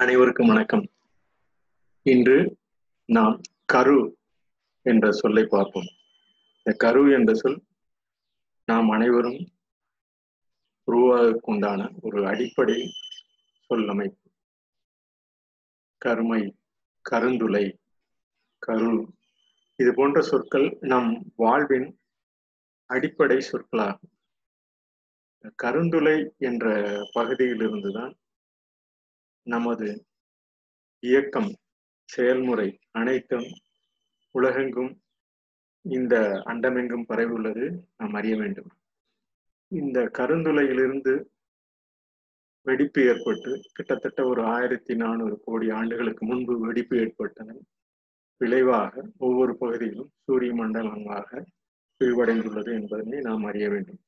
அனைவருக்கும் வணக்கம். இன்று நாம் கரு என்ற சொல்லை பார்ப்போம். இந்த கரு என்ற சொல் நாம் அனைவரும் உருவாகக்குண்டான ஒரு அடிப்படை சொல் அமைப்பு. கருமை கருந்துளை கரு. இது போன்ற சொற்கள் நம் வாழ்வின் அடிப்படை சொற்களாகும். கருந்துளை என்ற பகுதியிலிருந்துதான் நமது இயக்கம் செயல்முறை அனைத்தும் உலகெங்கும் இந்த அண்டமெங்கும் பரவியுள்ளது நாம் அறிய வேண்டும். இந்த கருந்துளையிலிருந்து வெடிப்பு ஏற்பட்டு கிட்டத்தட்ட ஒரு ஆயிரத்தி நானூறு கோடி ஆண்டுகளுக்கு முன்பு வெடிப்பு ஏற்பட்டதன் விளைவாக ஒவ்வொரு பகுதியிலும் சூரிய மண்டலமாக விரிவடைந்துள்ளது என்பதனை நாம் அறிய வேண்டும்.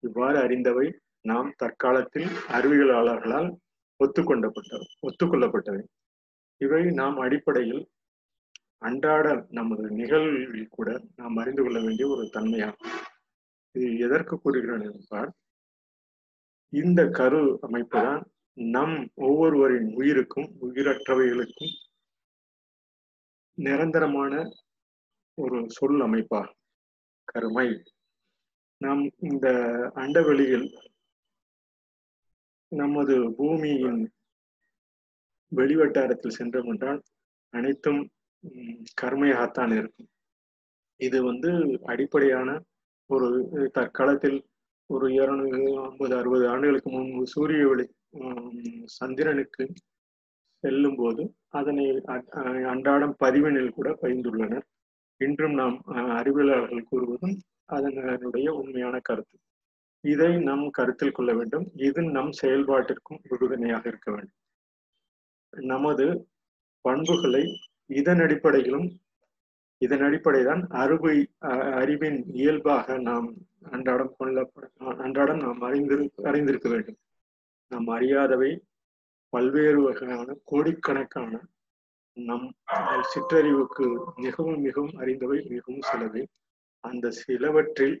இவ்வாறு அறிந்தவை நாம் தற்காலத்தில் அறிவியலாளர்களால் ஒத்துக்கொண்டப்பட்டவை ஒத்துக்கொள்ளப்பட்டவை. இவை நாம் அடிப்படையில் அன்றாட நமது நிகழ்வில் கூட நாம் அறிந்து கொள்ள வேண்டிய ஒரு தன்மையாகும். இது எதற்கு கூறுகிறேன் என்றால் இந்த கரு அமைப்பு தான் நம் ஒவ்வொருவரின் உயிருக்கும் உயிரற்றவைகளுக்கும் நிரந்தரமான ஒரு சொல் அமைப்பாகும். கருமை. நாம் இந்த அண்டவெளியில் நமது பூமியின் வெளிவட்டாரத்தில் சென்றோம் என்றால் அனைத்தும் கர்மையாகத்தான் இருக்கும். இது வந்து அடிப்படையான ஒரு தற்காலத்தில் ஒரு இருநூறு ஐம்பது அறுபது ஆண்டுகளுக்கு முன்பு சூரிய ஒளி சந்திரனுக்கு செல்லும் போது அதனை அன்றாடம் பதிவினில் கூட பகிர்ந்துள்ளனர் இன்றும் நாம் அறிவியலாளர்கள் கூறுவதும் அதனுடைய உண்மையான கருத்து. இதை நாம் கருத்தில் கொள்ள வேண்டும். இது நம் செயல்பாட்டிற்கும் உறுதுணையாக இருக்க வேண்டும். நமது பண்புகளை இதன் அடிப்படையிலும் இதன் அடிப்படைதான் தான் அறிவை அறிவின் இயல்பாக நாம் அன்றாடம் கொள்ள அன்றாடம் நாம் அறிந்திரு அறிந்திருக்க வேண்டும். நாம் அறியாதவை பல்வேறு வகையான கோடிக்கணக்கான நம் சிற்றறிவுக்கு மிகவும் மிகவும் அறிந்தவை மிகவும் சிலவை அந்த சிலவற்றில்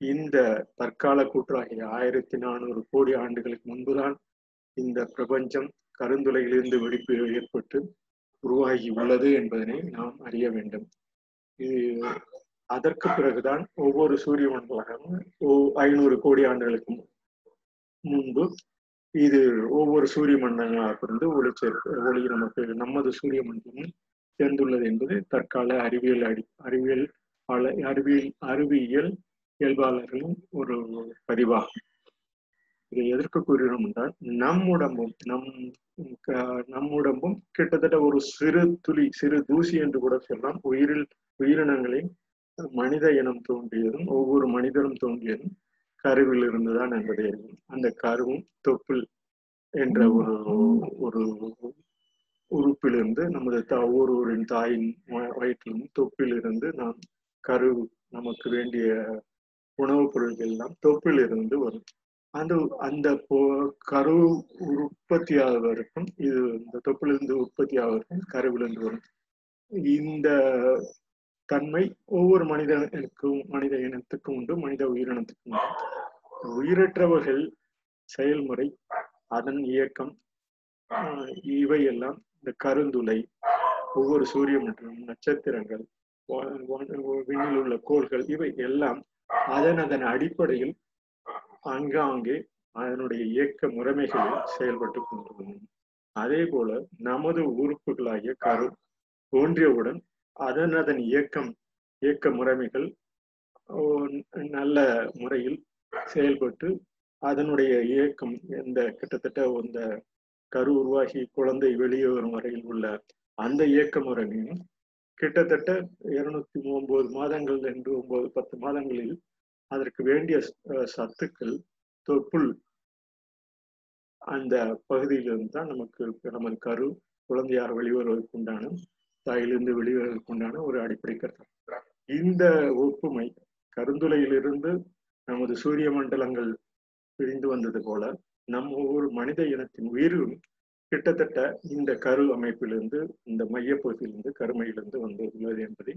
இந்த தற்கால கூற்றாகிய ஆயிரத்தி நானூறு கோடி ஆண்டுகளுக்கு முன்புதான் இந்த பிரபஞ்சம் கருந்துளையிலிருந்து வெடிப்பு ஏற்பட்டு உருவாகி உள்ளது என்பதனை நாம் அறிய வேண்டும். இது அதற்கு பிறகுதான் ஒவ்வொரு சூரிய மண்டலமும் ஐநூறு கோடி ஆண்டுகளுக்கு முன்பு இது ஒவ்வொரு சூரிய மண்டலங்களாக இருந்து ஒளி சேர்ப்பு ஒளி நமக்கு நமது சூரிய மண்டலம் சேர்ந்துள்ளது என்பது தற்கால அறிவியல் அடி அறிவியல் அறிவியல் அறிவியல் இயல்பாளர்களின் ஒரு பதிவாகும் இதை எதற்கு கூறினோம் என்றால் நம் உடம்பும் நம் நம் உடம்பும் கிட்டத்தட்ட ஒரு சிறு துளி சிறு தூசி என்று கூட சொல்லலாம். உயிரில் உயிரினங்களின் மனித இனம் தோன்றியதும் ஒவ்வொரு மனிதனும் தோன்றியதும் கருவில் இருந்துதான் என்பதை அறியும் அந்த கருவும் தொப்புள் என்ற ஒரு ஒரு உறுப்பிலிருந்து நமது ஒவ்வொருவரின் தாயின் வயிற்றிலும் தொப்பிலிருந்து நாம் கரு நமக்கு வேண்டிய உணவுப் பொருட்கள் எல்லாம் தொப்பில் இருந்து வரும். அந்த அந்த கரு உற்பத்தி ஆவதற்கும் இது இந்த தொப்பிலிருந்து உற்பத்தி ஆவதற்கும் கருவிலிருந்து வரும். இந்த தன்மை ஒவ்வொரு மனிதனுக்கும் மனித இனத்துக்கும் உண்டு மனித உயிரினத்துக்கும் உண்டு. உயிரற்றவர்கள் செயல்முறை அதன் இயக்கம் இவையெல்லாம் இந்த கருந்துளை ஒவ்வொரு சூரிய மற்றும் நட்சத்திரங்கள் விண்ணில் உள்ள கோள்கள் இவை எல்லாம் அதன் அதன் அடிப்படையில் அங்காங்கே அதனுடைய இயக்க முறைமைகளில் செயல்பட்டு கொண்டுள்ளன அதே போல நமது உறுப்புகளாகிய கரு தோன்றியவுடன் அதன் அதன் இயக்கம் இயக்க முறைமைகள் நல்ல முறையில் செயல்பட்டு அதனுடைய இயக்கம் இந்த கிட்டத்தட்ட இந்த கரு உருவாகி குழந்தை வெளியே வரும் வரையில் உள்ள அந்த இயக்க முறைமையும் கிட்டத்தட்ட இருநூத்தி ஒன்பது மாதங்கள் என்று ஒன்பது பத்து மாதங்களில் அதற்கு வேண்டிய சத்துக்கள் தொப்புள் அந்த பகுதியிலிருந்து தான் நமக்கு நமது கரு குழந்தையார் வெளிவருவதற்கு உண்டான தாயிலிருந்து வெளிவருவதற்கு உண்டான ஒரு அடிப்படை கருத்து இந்த ஒப்புமை கருந்துளையிலிருந்து நமது சூரிய மண்டலங்கள் பிரிந்து வந்தது போல நம் ஒவ்வொரு மனித இனத்தின் உயிரும் கிட்டத்தட்ட இந்த கரு அமைப்பிலிருந்து இந்த மையப்பகுதியிலிருந்து கருமையிலிருந்து வந்து உள்ளது என்பதை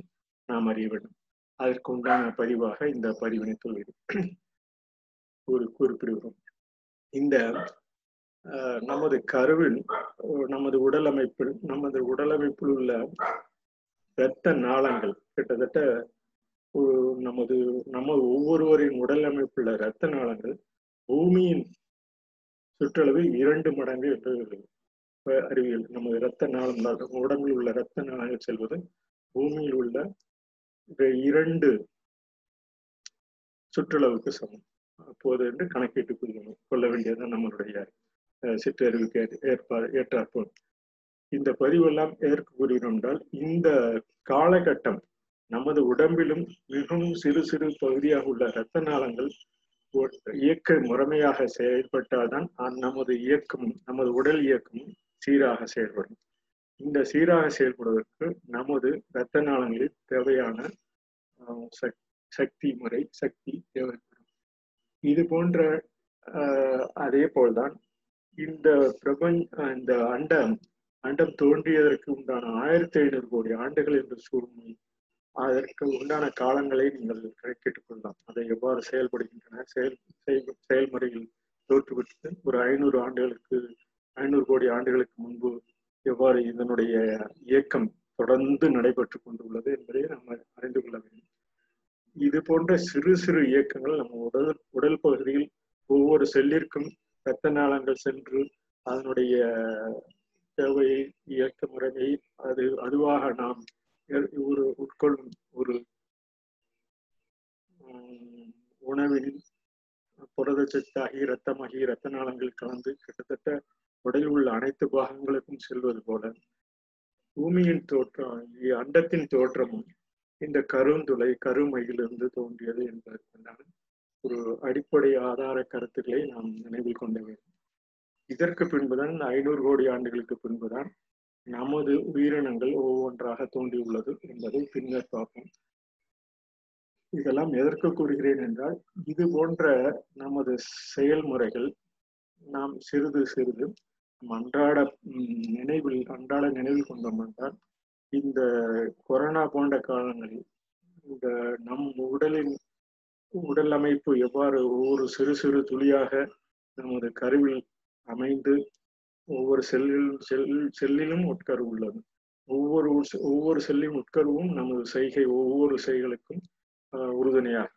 நாம் அறிய வேண்டும். அதற்கு உண்டான பதிவாக இந்த பதிவினை தொழில் ஒரு குறிப்பிடுகிறோம். இந்த ஆஹ் நமது கருவில் நமது உடல் அமைப்பில் நமது உடல் அமைப்பில் உள்ள இரத்த நாளங்கள் கிட்டத்தட்ட நமது நம்ம ஒவ்வொருவரின் உடல் அமைப்புள்ள இரத்த நாளங்கள் பூமியின் சுற்றளவில் இரண்டு மடங்கு என்று அறிவியல். நமது இரத்த நாளம் உடம்பில் உள்ள இரத்த நாளங்கள் செல்வது பூமியில் உள்ள இரண்டு சுற்றளவுக்கு சமம். அப்போது என்று கணக்கிட்டு கொள்ளணும் கொள்ள வேண்டியதுதான் நம்மளுடைய சிற்றறிவுக்கு ஏற்பா ஏற்ப ஏற்றாற்போல் இந்த பதிவெல்லாம் ஏற்கக்கூறினோம் என்றால் இந்த காலகட்டம் நமது உடம்பிலும் மிகவும் சிறு சிறு பகுதியாக உள்ள இரத்த நாளங்கள் இயக்க முறைமையாக செயல்பட்டால்தான் நமது இயக்கமும் நமது உடல் இயக்கமும் சீராக செயல்படும். இந்த சீராக செயல்படுவதற்கு நமது இரத்த நாளங்களில் தேவையான சக்- சக்தி முறை சக்தி தேவைப்படும். இது போன்ற அதே போல்தான் இந்த பிரபஞ்ச இந்த அண்டம் அண்டம் தோன்றியதற்கு உண்டான ஆயிரத்தி ஐநூறு கோடி ஆண்டுகள் என்று சூழ்நிலை அதற்கு உண்டான காலங்களை நீங்கள் கணக்கிட்டுக் கொள்ளலாம் அதை எவ்வாறு செயல்படுகின்றன? செயல் செயல் செயல்முறையில் தோற்றுவிட்டு ஒரு ஐநூறு ஆண்டுகளுக்கு ஐநூறு கோடி ஆண்டுகளுக்கு முன்பு எவ்வாறு இதனுடைய இயக்கம் தொடர்ந்து நடைபெற்று கொண்டுள்ளது என்பதை நம்ம அறிந்து கொள்ள வேண்டும். இது போன்ற சிறு சிறு இயக்கங்கள் நம்ம உடல் உடல் பகுதியில் ஒவ்வொரு செல்லிற்கும் இரத்த நாளங்கள் சென்று அதனுடைய தேவையை இயக்க முறையை அது அதுவாக நாம் ஒரு உட்கொள்ளும் ஒரு உம், புரதச்சத்தாகி இரத்தமாகி இரத்த நாளங்கள் கலந்து கிட்டத்தட்ட உடலில் உள்ள அனைத்து பாகங்களுக்கும் செல்வது போல பூமியின் தோற்றம் அண்டத்தின் தோற்றமும் இந்த கருந்துளை கருமையிலிருந்து தோன்றியது என்பதற்கான ஒரு அடிப்படை ஆதார கருத்துக்களை நாம் நினைவில் கொள்ள வேண்டும். இதற்கு பின்புதான் ஐநூறு கோடி ஆண்டுகளுக்கு பின்புதான் நமது உயிரினங்கள் ஒவ்வொன்றாக தோன்றியுள்ளது என்பதை பின்னர் பார்ப்போம். இதெல்லாம் எதற்கு கூறுகிறேன் என்றால் இது போன்ற நமது செயல்முறைகள் நாம் சிறிது சிறிது அன்றாட நினைவில் அன்றாட நினைவில் கொண்டோம் என்றால் இந்த கொரோனா போன்ற காலங்களில் இந்த நம் உடலின் உடல் அமைப்பு எவ்வாறு ஒவ்வொரு சிறு சிறு துளியாக நமது கருவில் அமைந்து ஒவ்வொரு செல்லில் செல் செல்லிலும் உட்கரு உள்ளது. ஒவ்வொரு ஒவ்வொரு செல்லின் உட்கருவும் நமது செய்கை ஒவ்வொரு செய்களுக்கும் உறுதுணையாகும் உறுதுணையாக.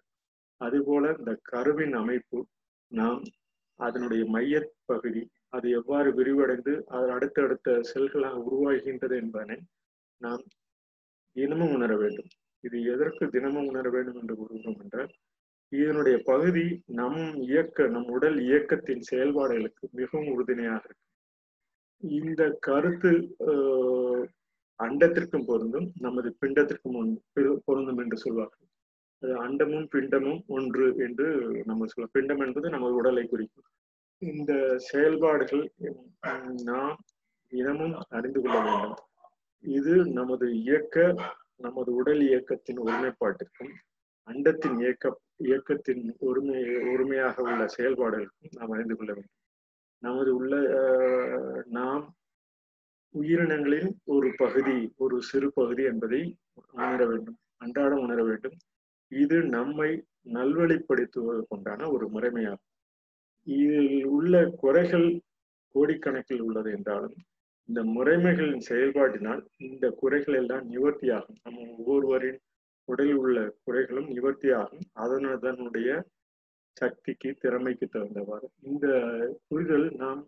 அதுபோல இந்த கருவின் அமைப்பு நாம் அதனுடைய மையப் பகுதி அது எவ்வாறு விரிவடைந்து அதில் அடுத்தடுத்த செல்களாக உருவாகின்றது என்பதனை நாம் தினமும் உணர வேண்டும். இது எதற்கு தினமும் உணர வேண்டும் என்று கூறுகிறோம் என்றால் இதனுடைய பகுதி நம் இயக்க நம் உடல் இயக்கத்தின் செயல்பாடுகளுக்கு மிகவும் உறுதுணையாக இருக்கு. இந்த கருத்து ஆஹ், அண்டத்திற்கும் பொருந்தும் நமது பிண்டத்திற்கும் பொருந்தும் என்று சொல்வார்கள். அது அண்டமும் பிண்டமும் ஒன்று என்று நம்ம சொல்ல பிண்டம் என்பது நமது உடலை குறிக்கும். இந்த செயல்பாடுகள் நாம் தினமும் அறிந்து கொள்ள வேண்டும். இது நமது இயக்க நமது உடல் இயக்கத்தின் ஒருமைப்பாட்டிற்கும் அண்டத்தின் இயக்க இயக்கத்தின் ஒருமை ஒருமையாக உள்ள செயல்பாடுகளுக்கும் நாம் அறிந்து கொள்ள வேண்டும். நமது உள்ள நாம் உயிரினங்களின் ஒரு பகுதி ஒரு சிறு பகுதி என்பதை உணர வேண்டும் அன்றாடம் உணர வேண்டும். இது நம்மை நல்வழிப்படுத்துவதற்குண்டான ஒரு முறைமையாகும். இதில் உள்ள குறைகள் கோடிக்கணக்கில் உள்ளது என்றாலும் இந்த முறைமைகளின் செயல்பாட்டினால் இந்த குறைகள் எல்லாம் நிவர்த்தியாகும். நம்ம ஒவ்வொருவரின் உடலில் உள்ள குறைகளும் நிவர்த்தியாகும். அதனுடைய சக்திக்கு திறமைக்கு தகுந்தவாறு. இந்த புரிதல் நாம்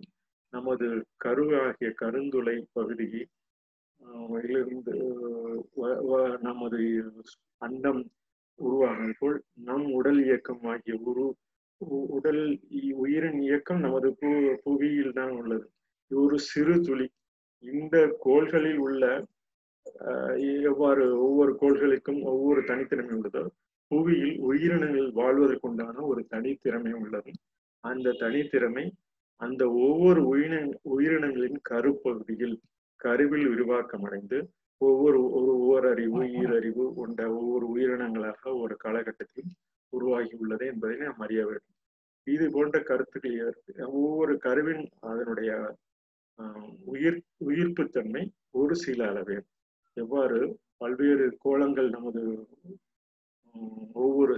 நமது கருவாகிய கருந்துளை பகுதியை ஆஹ் இலிருந்து வ- வ- நமது அண்டம் உருவாகும் போல் நம் உடல் இயக்கம் ஆகிய உரு உடல் உயிரின் இயக்கம் நமது பூ புவியில் தான் உள்ளது. ஒரு சிறு துளி. இந்த கோள்களில் உள்ள எவ்வாறு ஒவ்வொரு கோள்களுக்கும் ஒவ்வொரு தனித்திறமை உள்ளதோ புவியில் உயிரினங்கள் வாழ்வதற்குண்டான ஒரு தனித்திறமை உள்ளது. அந்த தனித்திறமை அந்த ஒவ்வொரு உயிரின உயிரினங்களின் கருப்பகுதியில் கருவில் விரிவாக்கம் அடைந்து ஒவ்வொரு ஒரு ஓரறிவு ஈரறிவு கொண்ட ஒவ்வொரு உயிரினங்களாக ஒரு காலகட்டத்தில் உருவாகி உள்ளது என்பதை நாம் அறிய வேண்டும். இது போன்ற கருத்துக்கள் ஒவ்வொரு கருவின் அதனுடைய உயிர் உயிர் உயிர்ப்புத்தன்மை ஒரு சில அளவே. எவ்வாறு பல்வேறு கோலங்கள் நமது ஒவ்வொரு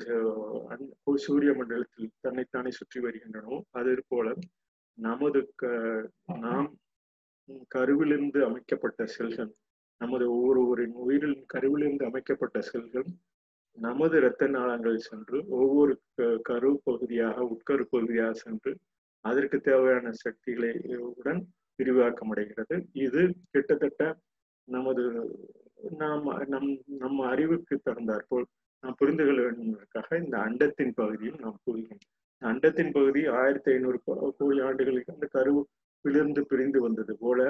சூரிய மண்டலத்தில் தன்னைத்தானே சுற்றி வருகின்றனோ அது போல நமது க நாம் கருவிலிருந்து அமைக்கப்பட்ட செல்கள் நமது ஒவ்வொருவரின் உயிரின் கருவிலிருந்து அமைக்கப்பட்ட செல்கள் நமது இரத்த நாளங்கள் சென்று ஒவ்வொரு கரு பகுதியாக உட்கரு பகுதியாக சென்று அதற்கு தேவையான சக்திகளை உடன் விரிவாக்கம் அடைகிறது இது கிட்டத்தட்ட நமது நாம் நம் நம் அறிவுக்கு தகுந்தாற்போல் நாம் புரிந்து கொள்ள வேண்டுவதற்காக இந்த அண்டத்தின் பகுதியும் நாம் கூறுகிறோம் அண்டத்தின் பகுதி ஆயிரத்தி ஐநூறு கோடி ஆண்டுகளுக்கு அந்த கரு விழுந்து பிரிந்து வந்தது போல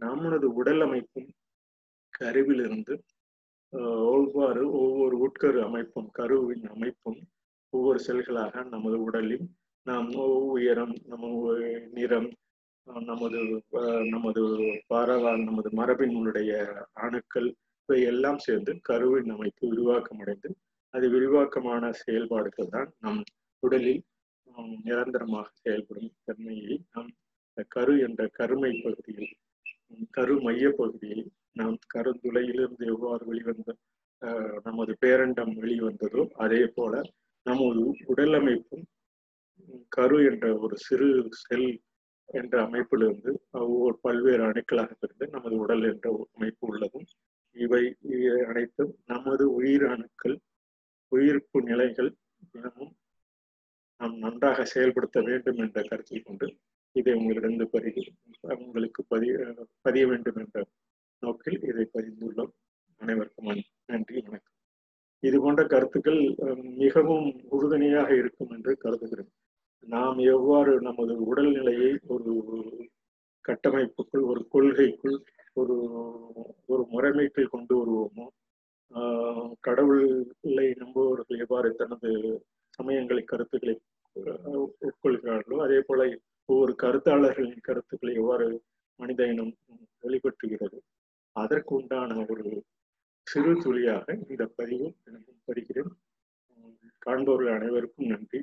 நம்மளது உடல் அமைப்பும் கருவிலிருந்து ஒவ்வாறு ஒவ்வொரு உட்கரு அமைப்பும் கருவின் அமைப்பும் ஒவ்வொரு செல்களாக நமது உடலில் நாம் உயரம் நம்ம நிறம் நமது நமது பரவ நமது மரபினுடைய அணுக்கள் இவை எல்லாம் சேர்ந்து கருவின் அமைப்பு விரிவாக்கம் அடைந்து அது விரிவாக்கமான செயல்பாடுகள் தான் நம் உடலில் நிரந்தரமாக செயல்படும் தன்மையை நாம் கரு என்ற கருமை பகுதியில் கரு மைய பகுதியில் நாம் கருந்துளையிலிருந்து எவ்வாறு வெளிவந்த நமது பேரண்டம் வெளிவந்ததோ அதே போல நமது உடல் அமைப்பும் கரு என்ற ஒரு சிறு செல் என்ற அமைப்பிலிருந்து ஒவ்வொரு பல்வேறு அணுக்களாக இருந்து நமது உடல் என்ற அமைப்பு உள்ளதும் இவை அனைத்தும் நமது உயிர் அணுக்கள் உயிர்ப்பு நிலைகள் தினமும் நாம் நன்றாக செயல்படுத்த வேண்டும் என்ற கருத்தில் கொண்டு இதை உங்களிடம் பதிவு உங்களுக்கு பதிய பதிய வேண்டும் என்ற நோக்கில் இதை பதிந்துள்ளோம் அனைவருக்கும் நன்றி வணக்கம். இது போன்ற கருத்துக்கள் மிகவும் உறுதுணையாக இருக்கும் என்று கருதுகிறேன். நாம் எவ்வாறு நமது உடல்நிலையை ஒரு கட்டமைப்புக்குள் ஒரு கொள்கைக்குள் ஒரு ஒரு முறைமைக்குள் கொண்டு வருவோமோ கடவுளை நம்புபவர்கள் எவ்வாறு தனது சமயங்களை கருத்துக்களை உட்கொள்கிறார்களோ அதே போல ஒவ்வொரு கருத்தாளர்களின் கருத்துக்களை எவ்வாறு மனித இனம் வெளிப்பற்றுகிறது அதற்கு உண்டான ஒரு சிறு துளியாக இந்த பதிவு படிக்கிறேன். காண்பவர்கள் அனைவருக்கும் நன்றி.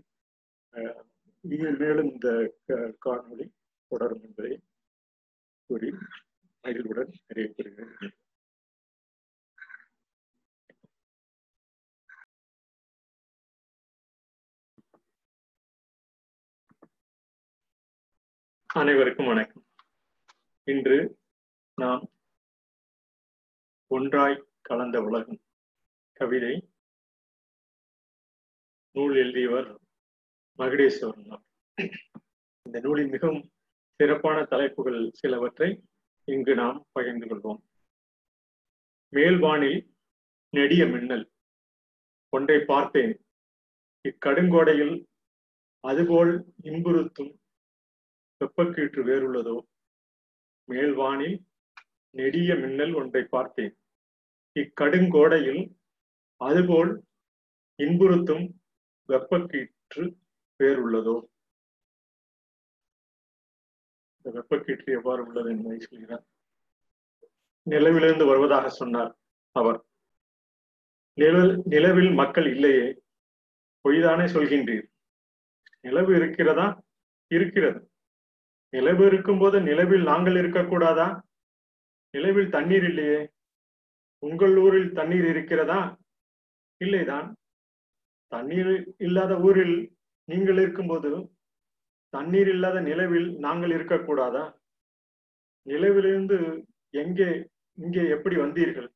மேலும் இந்த காணொளி தொடரும் என்பதை கூறி மகிழ்வுடன் நிறைவு அனைவருக்கும் வணக்கம். இன்று நாம் ஒன்றாய் கலந்த உலகம். கவிதை. நூல் எழுதியவர் மகுடேஸ்வரன் இந்த நூலின் மிகவும் சிறப்பான தலைப்புகள் சிலவற்றை இங்கு நாம் பகிர்ந்து கொள்வோம். மேல்வானில் நெடிய மின்னல். ஒன்றை பார்த்தேன். இக்கடுங்கோடையில் அதுபோல் இன்புறுத்தும் வெப்பக்கீற்று வேறுள்ளதோ? மேல்வானில் நெடிய மின்னல் ஒன்றை பார்த்தேன். இக்கடுங்கோடையில் அதுபோல் இன்புறுத்தும் வெப்பக்கீற்று வேறுள்ளதோ? இந்த வெப்பக்கீற்று எவ்வாறு உள்ளது என்பதை சொல்கிறார். நிலவிலிருந்து வருவதாக சொன்னார் அவர். நிலவில் நிலவில் மக்கள் இல்லையே பொய்தானே சொல்கின்றீர். நிலவு இருக்கிறதா? இருக்கிறது. நிலவு இருக்கும்போது நிலவில் நாங்கள் இருக்கக்கூடாதா? நிலவில் தண்ணீர் இல்லையே உங்கள் ஊரில் தண்ணீர் இருக்கிறதா? இல்லைதான். தண்ணீர் இல்லாத ஊரில் நீங்கள் இருக்கும்போது தண்ணீர் இல்லாத நிலவில் நாங்கள் இருக்கக்கூடாதா? நிலவிலிருந்து எங்கே இங்கே எப்படி வந்தீர்கள்?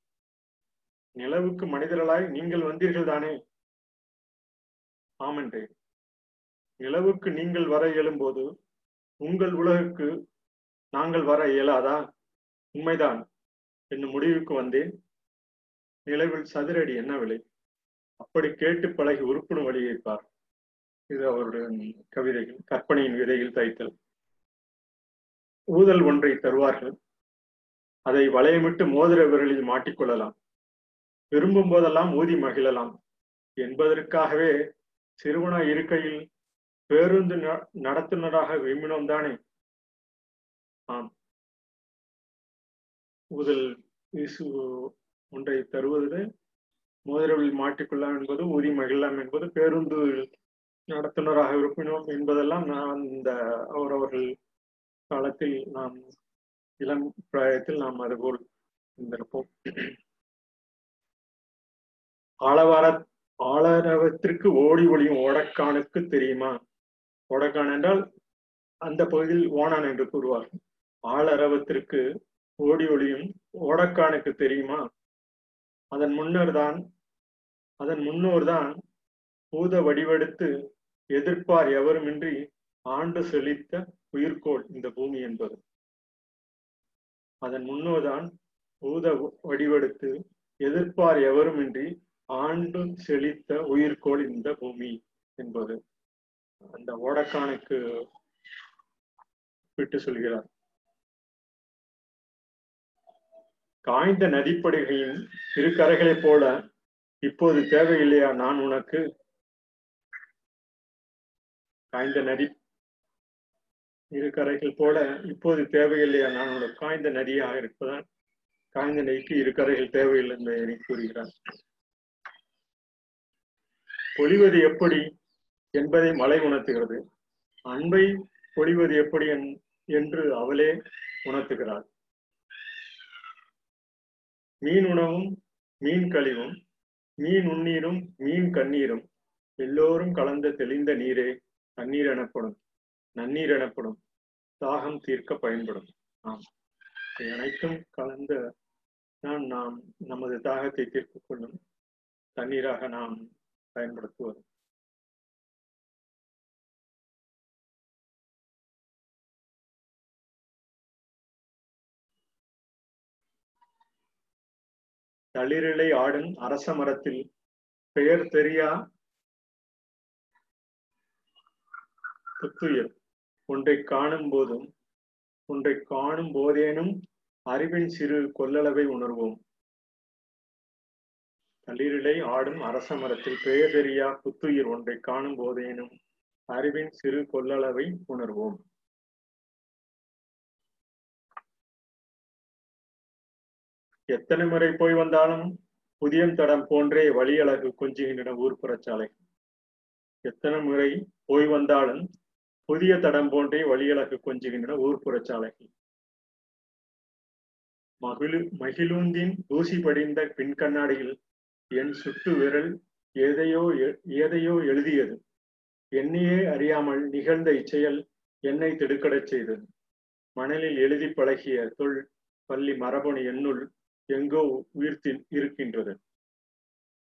நிலவுக்கு மனிதர்களாய் நீங்கள் வந்தீர்கள் தானே ஆமன்றே. நிலவுக்கு நீங்கள் வர இயலும்போது உங்கள் உலகுக்கு நாங்கள் வர இயலாதா? உண்மைதான். என்னும் முடிவுக்கு வந்தேன். நிலவில் சதுரடி என்ன விலை? அப்படி கேட்டு பழகி உறுப்பினும் வழியை பார். இது அவருடைய கவிதைகள் கற்பனையின் விதையில் தைத்தல். ஊதல் ஒன்றை தருவார்கள். அதை வளையமிட்டு மோதிர விரலில் மாட்டிக்கொள்ளலாம் விரும்பும் போதெல்லாம் ஊதி மகிழலாம். என்பதற்காகவே சிறுவனா இருக்கையில் பேருந்து நடத்துனராக விரும்பினோம் தானே? ஆம். ஊதல் வீசு ஒன்றை தருவது மோதிரவில் மாட்டிக்கொள்ளலாம் என்பது ஊதி மகிழலாம் என்பது பேருந்து நடத்துனராக இருப்பினோம் என்பதெல்லாம் நான் இந்த அவரவர்கள் காலத்தில் நாம் இளம் பிராயத்தில் நாம் அதுபோல் இருந்திருப்போம். ஆளவார ஆளரவத்திற்கு ஓடி ஒளியும் ஓடக்கானுக்கு தெரியுமா? ஓடக்கான் என்றால் அந்த பகுதியில் ஓனான் என்று கூறுவார்கள். ஆளரவத்திற்கு ஓடி ஒளியும் ஓடக்கானுக்கு தெரியுமா? அதன் முன்னர் தான் அதன் முன்னோர் தான் பூத வடிவெடுத்து எதிர்ப்பார் எவருமின்றி ஆண்டு செழித்த உயிர்கோள் இந்த பூமி என்பது. அதன் முன்னோர்தான் பூத வடிவெடுத்து எதிர்ப்பார் எவருமின்றி ஆண்டு செழித்த உயிர்கோள் இந்த பூமி என்பது. அந்த ஓடக்கானுக்கு விட்டு சொல்கிறார். காய்ந்த நதிப்படுகையின் இரு கரைகளைப் போல இப்போது தேவையில்லையா நான் உனக்கு? காய்ந்த நதி இரு கரைகள் போல இப்போது தேவையில்லையா நான் உனக்கு? காய்ந்த நதியாக இருப்பதால் காய்ந்த நதிக்கு இரு கரைகள் தேவையில்லை என்பதை கூறுகிறார். பொழிவது எப்படி என்பதை மலை உணர்த்துகிறது. அன்பை பொழிவது எப்படி என்று அவளே உணர்த்துகிறாள். மீன் உணவும் மீன் கழிவும் மீன் உண்ணீரும் மீன் கண்ணீரும் எல்லோரும் கலந்த தெளிந்த நீரே தண்ணீர் எனப்படும் நன்னீர் எனப்படும் தாகம் தீர்க்க பயன்படும். ஆம். அனைத்தும் கலந்த தான் நாம் நமது தாகத்தை தீர்க்க கொள்ளும் தண்ணீராக நாம் பயன்படுத்துவது. தளிரிலை ஆடும் அரச மரத்தில் பெயர் தெரியா? புத்துயிர். ஒன்றை காணும் போதும் ஒன்றை காணும் போதேனும் அறிவின் சிறு கொள்ளளவை உணர்வோம். தளிரிலை ஆடும் அரச மரத்தில் பெயர் தெரியா? புத்துயிர். ஒன்றை காணும் போதேனும் அறிவின் சிறு கொள்ளளவை உணர்வோம். எத்தனை முறை போய் வந்தாலும் புதியம் தடம் போன்றே வழியழகு கொஞ்சுகின்றன ஊர்ப்புறச்சாலை எத்தனை முறை போய் வந்தாலும் புதிய தடம் போன்றே வழியழகு கொஞ்சுகின்றன ஊர்ப்புறச்சாலைகள் மகிழு மகிழுந்தின் தூசி படிந்த பின் கண்ணாடியில் என் சுட்டு விரல் எதையோ ஏதையோ எழுதியது. என்னையே அறியாமல் நிகழ்ந்த இச்செயல் என்னை திடுக்கடச் செய்தது. மணலில் எழுதி பழகிய தொல் பள்ளி மரபணு என்னுள் எங்கோ உயிர்த்தி இருக்கின்றது.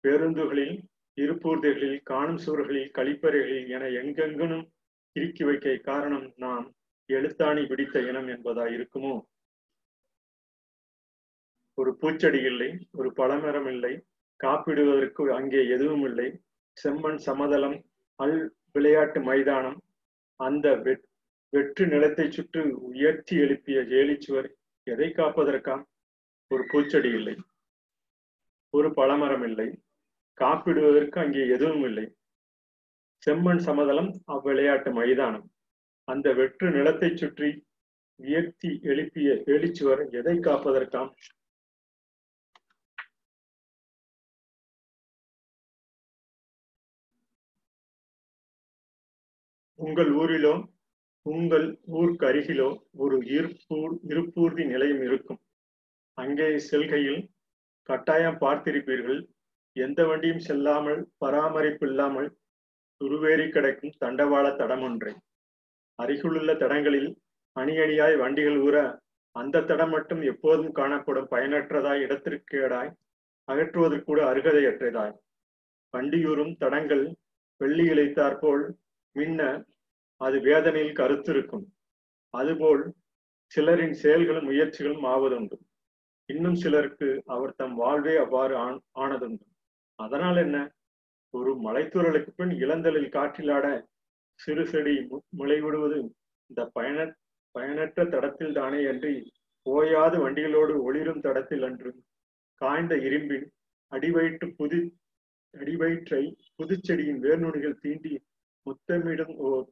பேருந்துகளில் இருப்பூர்திகளில் காணும் சுவர்களில் கழிப்பறைகளில் என எங்கெங்கனும் இறுக்கி வைக்க காரணம் நாம் எழுத்தாணி பிடித்த இனம் என்பதா இருக்குமோ? ஒரு பூச்செடி இல்லை ஒரு பழமரம் இல்லை காப்பிடுவதற்கு அங்கே எதுவும் இல்லை செம்மண் சமதளம் அல் விளையாட்டு மைதானம் அந்த வெற்று நிலத்தை சுற்றி உயர்த்தி எழுப்பிய ஜேலிச்சுவர் எதை காப்பதற்காம் ஒரு பூச்செடி இல்லை. ஒரு பழமரம் இல்லை. காப்பிடுவதற்கு அங்கே எதுவும் இல்லை. செம்மண் சமதளம் அவ்விளையாட்டு மைதானம். அந்த வெற்று நிலத்தை சுற்றி வியக்தி எழுப்பிய எழுச்சுவர் எதை காப்பதற்காம்? உங்கள் ஊரிலோ உங்கள் ஊருக்கு அருகிலோ ஒரு இருப்பூர் இருப்பூர்தி நிலையம் இருக்கும். அங்கே செல்கையில் கட்டாயம் பார்த்திருப்பீர்கள். எந்த வண்டியும் செல்லாமல் பராமரிப்பு இல்லாமல் துருவேறி கிடக்கும் தண்டவாள தடம் ஒன்றை. அருகிலுள்ள தடங்களில் அணி அணியாய் வண்டிகள் ஊற அந்த தடம் மட்டும் எப்போதும் காணப்படும் பயனற்றதாய் இடத்திற்கேடாய் அகற்றுவதற்கு கூட அருகதையற்றதாய். வண்டியூறும் தடங்கள் வெள்ளி இழைத்தாற்போல் மின்ன அது வேதனையில் கருத்திருக்கும். அதுபோல் சிலரின் செயல்களும் முயற்சிகளும் ஆவதுண்டு. இன்னும் சிலருக்கு அவர் தம் வாழ்வே அவ்வாறு ஆனதுண்டு. அதனால் என்ன? ஒரு மலைத்துறலுக்கு பின் இளந்தலில் காற்றிலாட சிறு செடி முளைவிடுவது இந்த பயன பயனற்ற தடத்தில் தானே அன்றி ஓயாது வண்டிகளோடு ஒளிரும் தடத்தில் அன்று காய்ந்த இரும்பின் அடிவயிற்று புதி அடிவயிற்றை புதுச்செடியின் வேர்நுனிகள் தீண்டி முத்தமிடும் ஓர்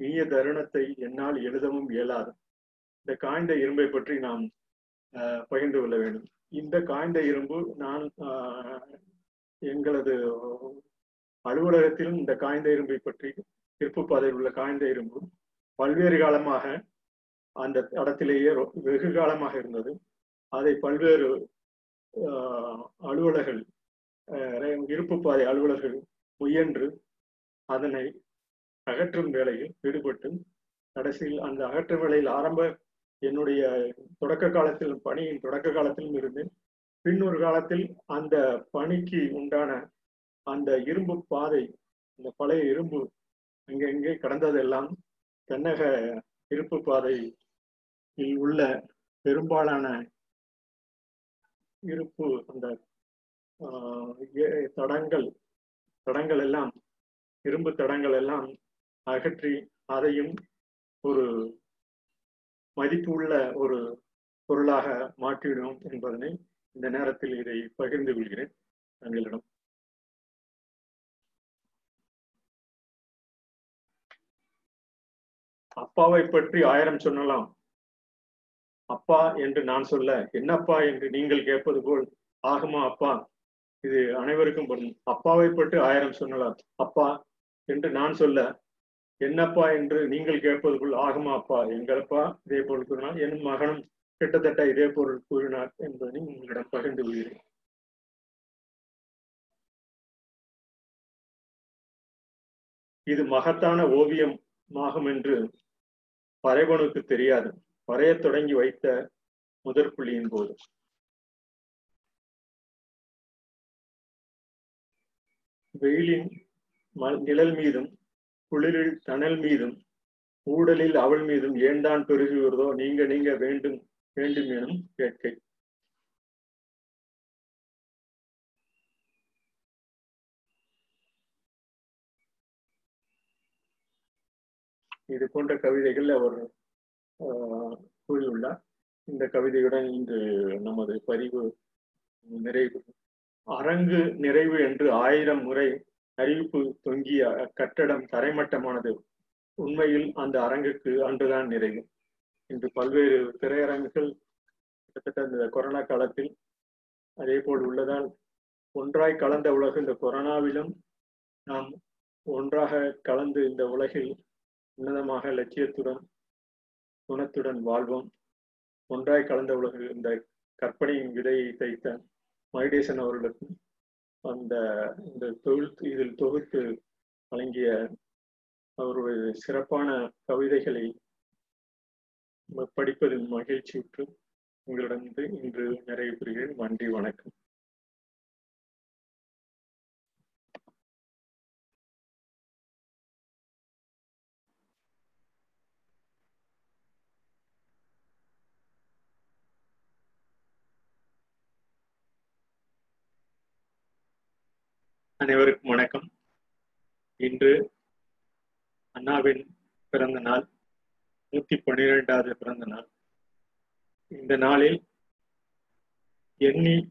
இனிய தருணத்தை என்னால் எழுதவும் இயலாது. இந்த காய்ந்த இரும்பை பற்றி நாம் பகிர்ந்து கொள்ள வேண்டும். இந்த காய்ந்த இரும்பு நான் எங்களது அலுவலகத்திலும் இந்த காய்ந்த இரும்பை பற்றி இருப்பு பாதையில் உள்ள காய்ந்த இரும்பு பல்வேறு காலமாக அந்த இடத்திலேயே வெகு காலமாக இருந்தது. அதை பல்வேறு அலுவலர்கள் இருப்பு பாதை அலுவலர்கள் முயன்று அதனை அகற்றும் வேலையில் ஈடுபட்டு கடைசியில் அந்த அகற்றும் வேலையில் ஆரம்ப என்னுடைய தொடக்க காலத்தில் பணியின் தொடக்க காலத்திலும் இருந்தேன் பின்னொரு காலத்தில் அந்த பணிக்கு உண்டான அந்த இரும்பு பாதை அந்த பழைய இரும்பு அங்கெங்கே கடந்ததெல்லாம் தென்னக இருப்பு பாதையில் உள்ள பெரும்பாலான இருப்பு அந்த தடங்கள் தடங்கள் எல்லாம் இரும்பு தடங்கள் எல்லாம் அகற்றி அதையும் ஒரு மதிப்பு உள்ள ஒரு பொருளாக மாற்றிவிடும் என்பதனை இந்த நேரத்தில் இதை பகிர்ந்து கொள்கிறேன். தங்களிடம். அப்பாவை பற்றி ஆயிரம் சொல்லலாம். அப்பா என்று நான் சொல்ல என்னப்பா? என்று நீங்கள் கேட்பது போல் ஆகுமா அப்பா. இது அனைவருக்கும் பொருள் அப்பாவை பற்றி ஆயிரம் சொல்லலாம். அப்பா என்று நான் சொல்ல என்னப்பா என்று நீங்கள் கேட்பது போல் ஆகுமா அப்பா எங்களப்பா? இதே போல் கூறினார் என் மகனும் கிட்டத்தட்ட இதே பொருள் கூறினார் என்பதை உங்களிடம் பகிர்ந்து கொள்கிறேன். இது மகத்தான ஓவியம் ஆகும் என்று பறைவனுக்கு தெரியாது. வரைய தொடங்கி வைத்த முதற் புள்ளியின் போது. வெயிலின் நிழல் மீதும் குளிரில் தணல் மீதும் ஊடலில் அவள் மீதும் ஏண்டான் பெருகுகிறதோ நீங்க நீங்க வேண்டும் வேண்டும் எனும் கேட்கை. இது போன்ற கவிதைகள் அவர் கூறியுள்ளார். இந்த கவிதையுடன் இன்று நமது பதிவு நிறைவு. அரங்கு நிறைவு என்று ஆயிரம் முறை அறிவிப்பு தொங்கிய அக்கட்டடம் தரைமட்டமானது உண்மையில் அந்த அரங்குக்கு அன்றுதான் நிறைவு. இன்று பல்வேறு திரையரங்குகள் கிட்டத்தட்ட இந்த கொரோனா காலத்தில் அதே போல் உள்ளதால் ஒன்றாய் கலந்த உலகு இந்த கொரோனாவிலும் நாம் ஒன்றாக கலந்து இந்த உலகில் உன்னதமாக லட்சியத்துடன் குணத்துடன் வாழ்வோம். ஒன்றாய் கலந்த உலகு இந்த கற்பனையின் விதையை தைத்த மகடேசன் அவர்களுக்கும் அந்த இந்த தொழில் இதில் தொகுத்து வழங்கிய அவருடைய சிறப்பான கவிதைகளை படிப்பதில் மகிழ்ச்சியுற்று உங்களிடம் இன்று நிறைவு பெறுகிறேன். நன்றி வணக்கம். அனைவருக்கும் வணக்கம். இன்று அண்ணாவின் பிறந்த நாள் நூத்தி பன்னிரெண்டாவது பிறந்த நாள். இந்த நாளில் எண்ணி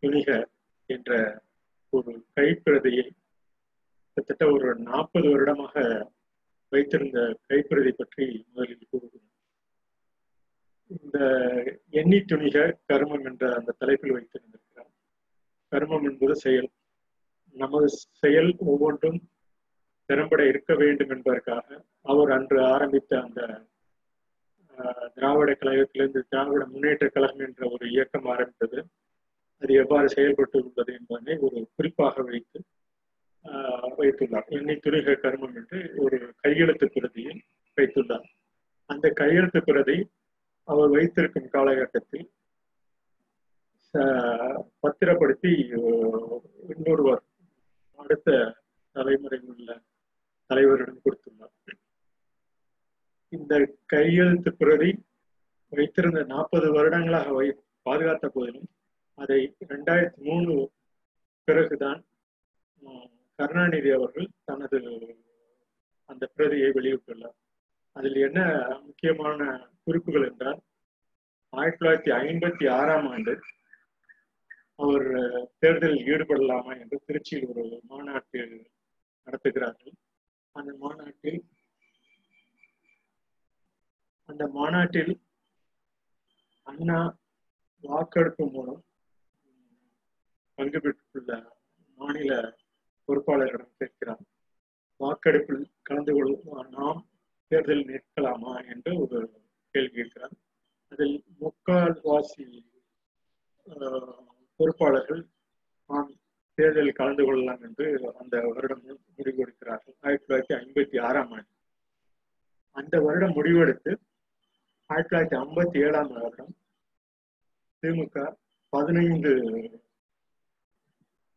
துணிக என்ற ஒரு கைப்பிரதியை கிட்டத்தட்ட ஒரு நாற்பது வருடமாக வைத்திருந்த கைப்பிரதி பற்றி முதலில் கூறுகிறேன். இந்த எண்ணி துணிக கருமம் என்ற அந்த தலைப்பில் வைத்திருந்திருக்கிறார். கருமம் என்பது செயல். நமது செயல் ஒவ்வொன்றும் திறம்பட இருக்க வேண்டும் என்பதற்காக அவர் அன்று ஆரம்பித்த அந்த திராவிட கழகத்திலிருந்து திராவிட முன்னேற்ற கழகம் என்ற ஒரு இயக்கம் ஆரம்பித்தது. அது எவ்வாறு செயல்பட்டு உள்ளது என்பதனை ஒரு குறிப்பாக வைத்து வைத்துள்ளார். எண்ணி துணிக கர்மம் என்று ஒரு கையெழுத்து பிரதியை வைத்துள்ளார். அந்த கையெழுத்து பிரதி அவர் வைத்திருக்கும் காலகட்டத்தில் பத்திரப்படுத்தி இன்னொருவர் அடுத்த தலைமுறை உள்ள தலைவரிடம் கொடுத்துள்ளார். இந்த கையெழுத்து பிரதி வைத்திருந்த நாற்பது வருடங்களாக வை பாதுகாத்த போதிலும் அதை ரெண்டாயிரத்தி மூணு பிறகுதான் கருணாநிதி அவர்கள் தனது அந்த பிரதியை வெளியிட்டுள்ளார். அதில் என்ன முக்கியமான குறிப்புகள் என்றால் ஆயிரத்தி தொள்ளாயிரத்தி ஐம்பத்தி ஆறாம் ஆண்டு அவர் தேர்தலில் ஈடுபடலாமா என்று திருச்சியில் ஒரு மாநாட்டு நடத்துகிறார்கள். அந்த மாநாட்டில் அந்த மாநாட்டில் அண்ணா வாக்கெடுப்பு மூலம் பங்கு பெற்றுள்ள மாநில பொறுப்பாளர்களிடம் கேட்கிறார். வாக்கெடுப்பில் கலந்து கொள்ள நாம் தேர்தல் நிற்கலாமா என்று ஒரு கேள்வி கேட்கிறார். அதில் முக்கால்வாசி பொறுப்பாளர்கள் ஆம் தேர்தலில் கலந்து கொள்ளலாம் என்று அந்த வருடம் முடிவு எடுக்கிறார்கள் ஆயிரத்தி தொள்ளாயிரத்தி ஐம்பத்தி ஆறாம் ஆண்டு. அந்த வருடம் முடிவெடுத்து ஆயிரத்தி தொள்ளாயிரத்தி ஐம்பத்தி ஏழாம் வருடம் திமுக பதினைந்து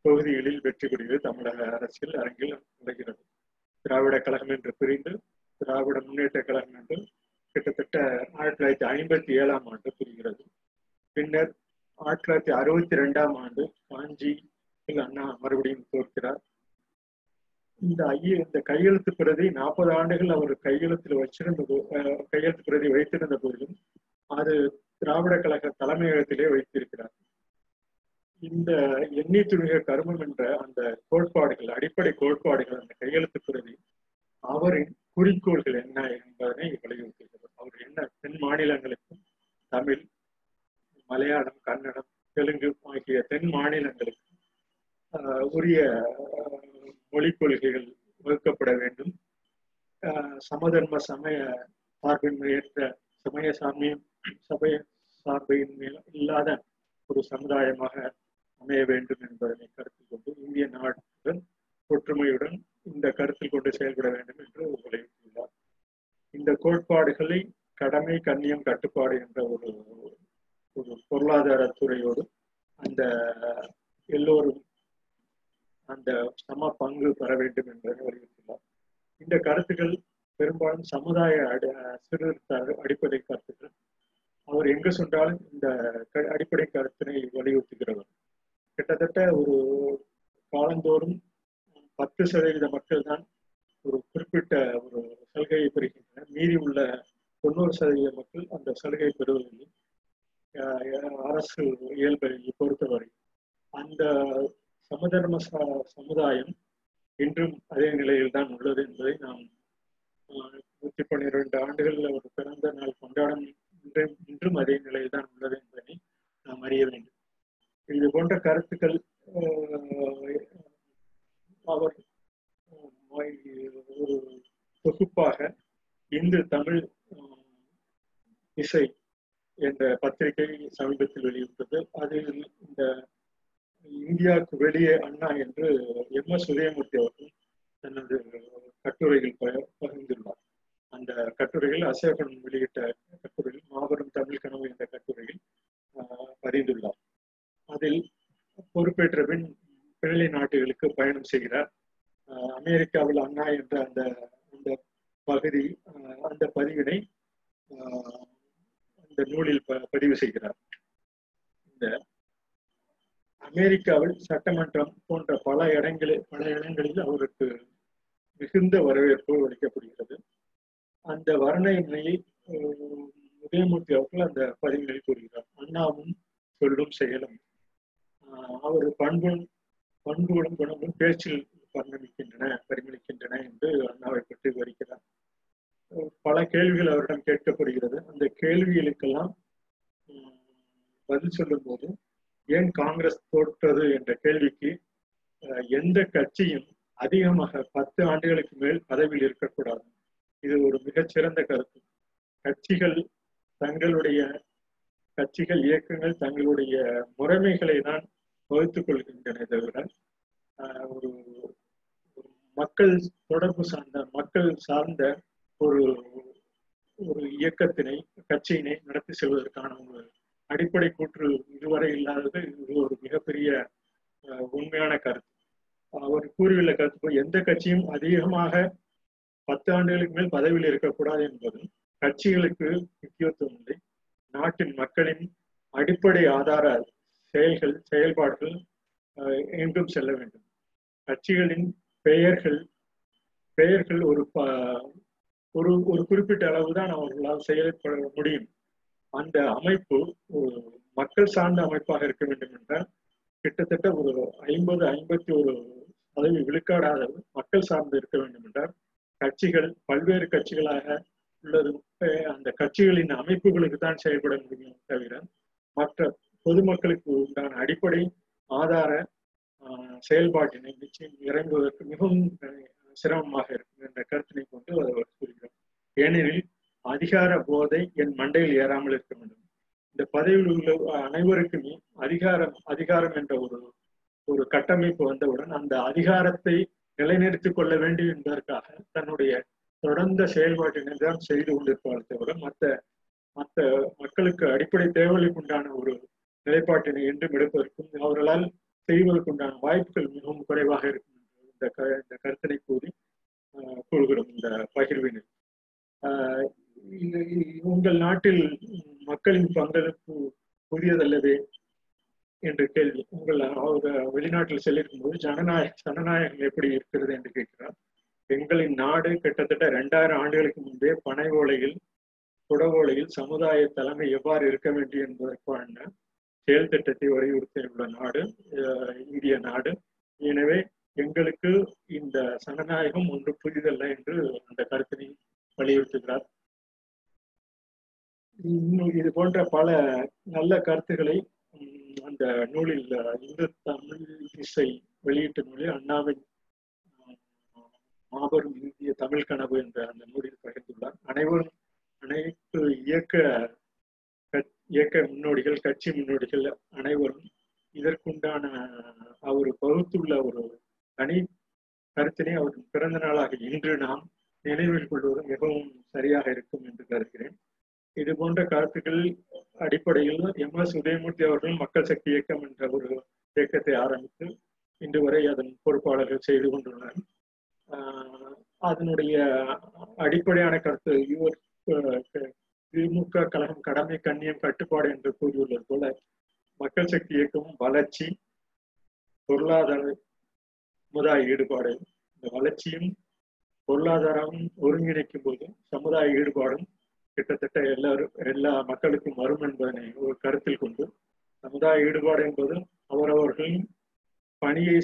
தொகுதிகளில் வெற்றி பெறுகிறது. தமிழக அரசியல் அரங்கில் நுழைகிறது திராவிட கழகம் என்று பிரிந்து திராவிட முன்னேற்ற கழகம் என்று கிட்டத்தட்ட ஆயிரத்தி தொள்ளாயிரத்தி ஐம்பத்தி ஏழாம் ஆண்டு பிரிகிறது. பின்னர் ஆயிரத்தி தொள்ளாயிரத்தி அறுபத்தி ரெண்டாம் ஆண்டு காஞ்சி அண்ணா மறுபடியும் தோற்கிறார். இந்த ஐய இந்த கையெழுத்து பிரதி நாற்பது ஆண்டுகள் அவர் கையெழுத்தில் வச்சிருந்த கையெழுத்து பிரதி வைத்திருந்த போதிலும் அது திராவிட கழக தலைமையகத்திலே வைத்திருக்கிறார். இந்த எண்ணி துணிக கருமம் என்ற அந்த கோட்பாடுகள் அடிப்படை கோட்பாடுகள் அந்த கையெழுத்து பிரதி அவரின் குறிக்கோள்கள் என்ன என்பதனை வலியுறுத்துகிறது. அவர் என்ன தென் மாநிலங்களுக்கும் தமிழ் மலையாளம் கன்னடம் தெலுங்கு ஆகிய தென் மாநிலங்களுக்கு உரிய மொழிக் கொள்கைகள் வகுக்கப்பட வேண்டும். சமதர்ம சமய சார்பின்மையற்ற சமய சாமியம் சமய சார்பின்மை இல்லாத ஒரு சமுதாயமாக அமைய வேண்டும் என்பதனை கருத்தில் கொண்டு இந்திய நாட்டுடன் ஒற்றுமையுடன் இந்த கருத்தில் கொண்டு செயல்பட வேண்டும் என்று வலியுறுத்தியுள்ளார் இந்த கோட்பாடுகளை கடமை கண்ணியம் கட்டுப்பாடு என்ற ஒரு ஒரு பொருளாதார அந்த எல்லோரும் அந்த சம பங்கு பெற வேண்டும் என்பதை வலியுறுத்தினார் இந்த கருத்துக்கள் பெரும்பாலும் சமுதாய சீர்திருத்த அடிப்படை கருத்துக்கள். அவர் எங்கு சென்றாலும் இந்த அடிப்படை கருத்தினை வலியுறுத்துகிறவர். கிட்டத்தட்ட ஒரு காலந்தோறும் பத்து சதவீத மக்கள் தான் ஒரு குறிப்பிட்ட ஒரு சலுகையை பெறுகின்றனர். மீறி உள்ள தொண்ணூறு சதவீத மக்கள் அந்த சலுகை பெறுவதில்லை. அரசு இயல்பை பொறுத்தவரை அந்த சமதர்ம சமுதாயம் இன்றும் அதே நிலையில் தான் உள்ளது என்பதை நாம் நூத்தி பன்னிரெண்டு ஆண்டுகளில் ஒரு பிறந்த நாள் கொண்டாடும் இன்றும் இன்றும் அதே நிலையில் தான் உள்ளது என்பதை நாம் அறிய வேண்டும். இது போன்ற கருத்துக்கள் அவர் ஒரு தொகுப்பாக இந்து தமிழ் இசை என்ற பத்திரிகை சமீபத்தில் வெளியிட்டது. அதில் இந்த இந்தியாவுக்கு வெளியே அண்ணா என்று எம் எஸ் உதயமூர்த்தி அவர்கள் தனது கட்டுரையில் பகிர்ந்துள்ளார். அந்த கட்டுரையில் அசோகன் வெளியிட்ட கட்டுரையில் மாபெரும் தமிழ் கனவு என்ற கட்டுரையில் பதிந்துள்ளார். அதில் பொறுப்பேற்ற பின் பிள்ளை நாட்டுகளுக்கு பயணம் செய்கிறார். அமெரிக்காவில் அண்ணா என்ற அந்த அந்த பகுதி அந்த பதிவினை இந்த நூலில் பதிவு செய்கிறார். இந்த அமெரிக்காவில் சட்டமன்றம் போன்ற பல இடங்களில் பல இடங்களில் அவருக்கு மிகுந்த வரவேற்பு அளிக்கப்படுகிறது. அந்த வர்ணனையை உதயமூர்த்தி அவர்கள் அந்த பதிவுகளில் கூறுகிறார். அண்ணாவும் சொல்லும் செயலும். அவர் பண்பும் பண்புகளும் குணமும் பேச்சில் பரிணமிக்கின்றன பரிமளிக்கின்றன என்று அண்ணாவை பற்றி விவரிக்கிறார். பல கேள்விகள் அவரிடம் கேட்கப்படுகிறது. அந்த கேள்விகளுக்கெல்லாம் பதில் சொல்லும் போது ஏன் காங்கிரஸ் தோற்றது என்ற கேள்விக்கு எந்த கட்சியும் அதிகமாக பத்து ஆண்டுகளுக்கு மேல் பதவியில் இருக்கக்கூடாது. இது ஒரு மிகச்சிறந்த கருத்து. கட்சிகள் தங்களுடைய கட்சிகள் இயக்கங்கள் தங்களுடைய முறைமைகளை தான் வகுத்துக் கொள்கின்றன தவிர ஒரு மக்கள் தொடர்பு சார்ந்த மக்கள் சார்ந்த ஒரு ஒரு இயக்கத்தினை கட்சியினை நடத்தி செல்வதற்கான ஒரு அடிப்படை கூற்று இதுவரை இல்லாதது இது ஒரு மிகப்பெரிய உண்மையான கருத்து. அவர் கூறியுள்ள கருத்து எந்த கட்சியும் அதிகமாக பத்து ஆண்டுகளுக்கு மேல் பதவியில் இருக்கக்கூடாது என்பதும் கட்சிகளுக்கு முக்கியத்துவம் இல்லை. நாட்டின் மக்களின் அடிப்படை ஆதார செயல்கள் செயல்பாடுகள் எங்கும் செல்ல வேண்டும். கட்சிகளின் பெயர்கள் பெயர்கள் ஒரு ஒரு ஒரு குறிப்பிட்ட அளவு தான் அவர்களால் செயல்பட முடியும். அந்த அமைப்பு மக்கள் சார்ந்த அமைப்பாக இருக்க வேண்டும் என்றால் கிட்டத்தட்ட ஒரு ஐம்பது ஐம்பத்தி ஒரு பதவி விழுக்காடாத மக்கள் சார்ந்து இருக்க வேண்டும் என்றால் கட்சிகள் பல்வேறு கட்சிகளாக உள்ளது அந்த கட்சிகளின் அமைப்புகளுக்கு தான் செயல்பட முடியும் தவிர மற்ற பொதுமக்களுக்கு உண்டான அடிப்படை ஆதார செயல்பாட்டினை நிச்சயம் இறங்குவதற்கு மிகவும் சிரமமாக இருக்கும் என்ற கருத்தினை கொண்டு அவர் ஏனெனில் அதிகார போதை என் மண்டையில் ஏறாமல் இருக்க வேண்டும். இந்த பதவியில் உள்ள அனைவருக்குமே அதிகாரம் அதிகாரம் என்ற ஒரு ஒரு கட்டமைப்பு வந்தவுடன் அந்த அதிகாரத்தை நிலைநிறுத்திக் கொள்ள வேண்டும் என்பதற்காக தன்னுடைய தொடர்ந்த செயல்பாட்டினை தான் செய்து கொண்டிருப்பார்கள் தவிர மற்ற மற்ற மக்களுக்கு அடிப்படை தேவைகளுக்கு உண்டான ஒரு நிலைப்பாட்டினை என்றும் எடுப்பதற்கும் அவர்களால் செய்வதற்குண்டான வாய்ப்புகள் மிகவும் குறைவாக இருக்கும் இந்த க இந்த கருத்தினை கூறி கூறுகிறோம். இந்த பகிர்வினை. உங்கள் நாட்டில் மக்களின் பங்களிப்பு புதியதல்லவே என்று கேள்வி. உங்கள் அவர் வெளிநாட்டில் செல்லிருக்கும் போது ஜனநாயக ஜனநாயகம் எப்படி இருக்கிறது என்று கேட்கிறார். எங்களின் நாடு கிட்டத்தட்ட ரெண்டாயிரம் ஆண்டுகளுக்கு முன்பே பனை ஓலையில் குடவோலையில் சமுதாய தலைமை எவ்வாறு இருக்க வேண்டும் என்பதற்கான செயல் திட்டத்தை வலியுறுத்தியுள்ள நாடு இந்திய நாடு. எனவே எங்களுக்கு இந்த சனநாயகம் ஒன்று புதிதல்ல என்று அந்த கருத்தினை வலியுறுத்துகிறார். இது போன்ற பல நல்ல கருத்துக்களை அந்த நூலில் இந்து தமிழ் இசை வெளியீட்டு நூலில் அண்ணாவின் மாபெரும் இந்திய தமிழ் கனவு என்ற அந்த நூலில் பகிர்ந்துள்ளார். அனைவரும் அனைத்து இயக்க இயக்க முன்னோடிகள் கட்சி முன்னோடிகள் அனைவரும் இதற்குண்டான அவர் பகுத்துள்ள ஒரு தனி கருத்தினை அவர் பிறந்த நாளாக இன்று நாம் நினைவில் கொள்வது மிகவும் சரியாக இருக்கும் என்று கருதுகிறேன். இது போன்ற கருத்துக்கள் அடிப்படையில் எம் எஸ் உதயமூர்த்தி அவர்கள் மக்கள் சக்தி இயக்கம் என்ற ஒரு இயக்கத்தை ஆரம்பித்து இன்று வரை அதன் பொறுப்பாளர்கள் செய்து கொண்டுள்ளனர். அதனுடைய அடிப்படையான கருத்து யுவர் திமுக கழகம் கடமை கண்ணியம் கட்டுப்பாடு என்று கூறியுள்ளது போல மக்கள் சக்தி இயக்கமும் வளர்ச்சி பொருளாதார சமுதாய ஈடுபாடு இந்த வளர்ச்சியும் பொருளாதாரமும் ஒருங்கிணைக்கும் போது சமுதாய ஈடுபாடும் கிட்டத்தட்ட எல்லாரும் எல்லா மக்களுக்கும் வரும் என்பதனை ஒரு கருத்தில் கொண்டு சமுதாய ஈடுபாடு என்பது அவரவர்களின் பணியை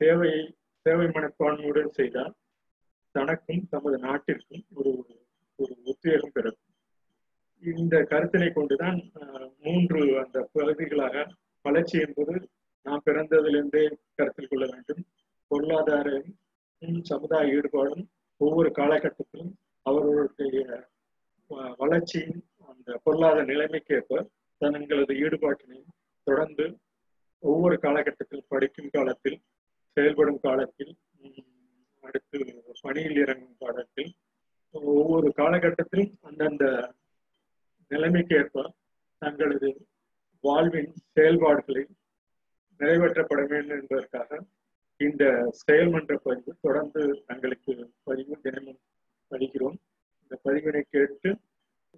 சேவையை சேவை மனப்பான்மையுடன் செய்தால் தனக்கும் தமது நாட்டிற்கும் ஒரு ஒரு உத்வேகம் பிறக்கும் இந்த கருத்தினை கொண்டுதான் மூன்று அந்த பகுதிகளாக வளர்ச்சி என்பது நாம் பிறந்ததிலிருந்தே கருத்தில் கொள்ள வேண்டும். பொருளாதாரம் சமுதாய ஈடுபாடும் ஒவ்வொரு காலகட்டத்திலும் அவர்களுடைய வளர்ச்சியின் அந்த பொருளாதார நிலைமைக்கேற்ப தங்களது ஈடுபாட்டினையும் தொடர்ந்து ஒவ்வொரு காலகட்டத்தில் படிக்கும் காலத்தில் செயல்படும் காலத்தில் அடுத்து பணியில் இறங்கும் காலத்தில் ஒவ்வொரு காலகட்டத்திலும் அந்தந்த நிலைமைக்கு ஏற்ப தங்களது வாழ்வின் செயல்பாடுகளை நிறைவேற்றப்பட வேண்டும் என்பதற்காக இந்த செயல்மன்ற பதிவு தொடர்ந்து தங்களுக்கு பதிவு தினமும் படிக்கிறோம் இந்த பதிவினை கேட்டு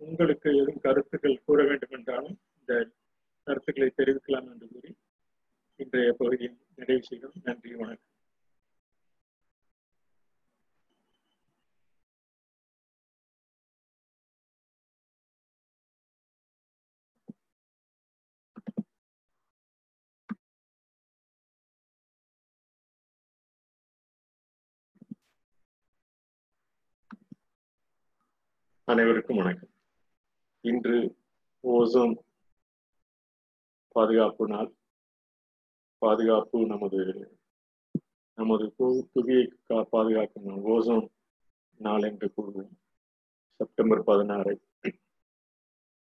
உங்களுக்கு எதுவும் கருத்துக்கள் கூற வேண்டும் என்றாலும் இந்த கருத்துக்களை தெரிவிக்கலாம் என்று கூறி இன்றைய பகுதியை நிறைவு செய்யும் நன்றி வணக்கம். அனைவருக்கும் வணக்கம். இன்று ஓசோன் பாதுகாப்பு நாள். பாதுகாப்பு நமது நமது புவியை பாதுகாக்கும் ஓசோன் நாள் என்று கூறுவோம். செப்டம்பர் பதினாறை.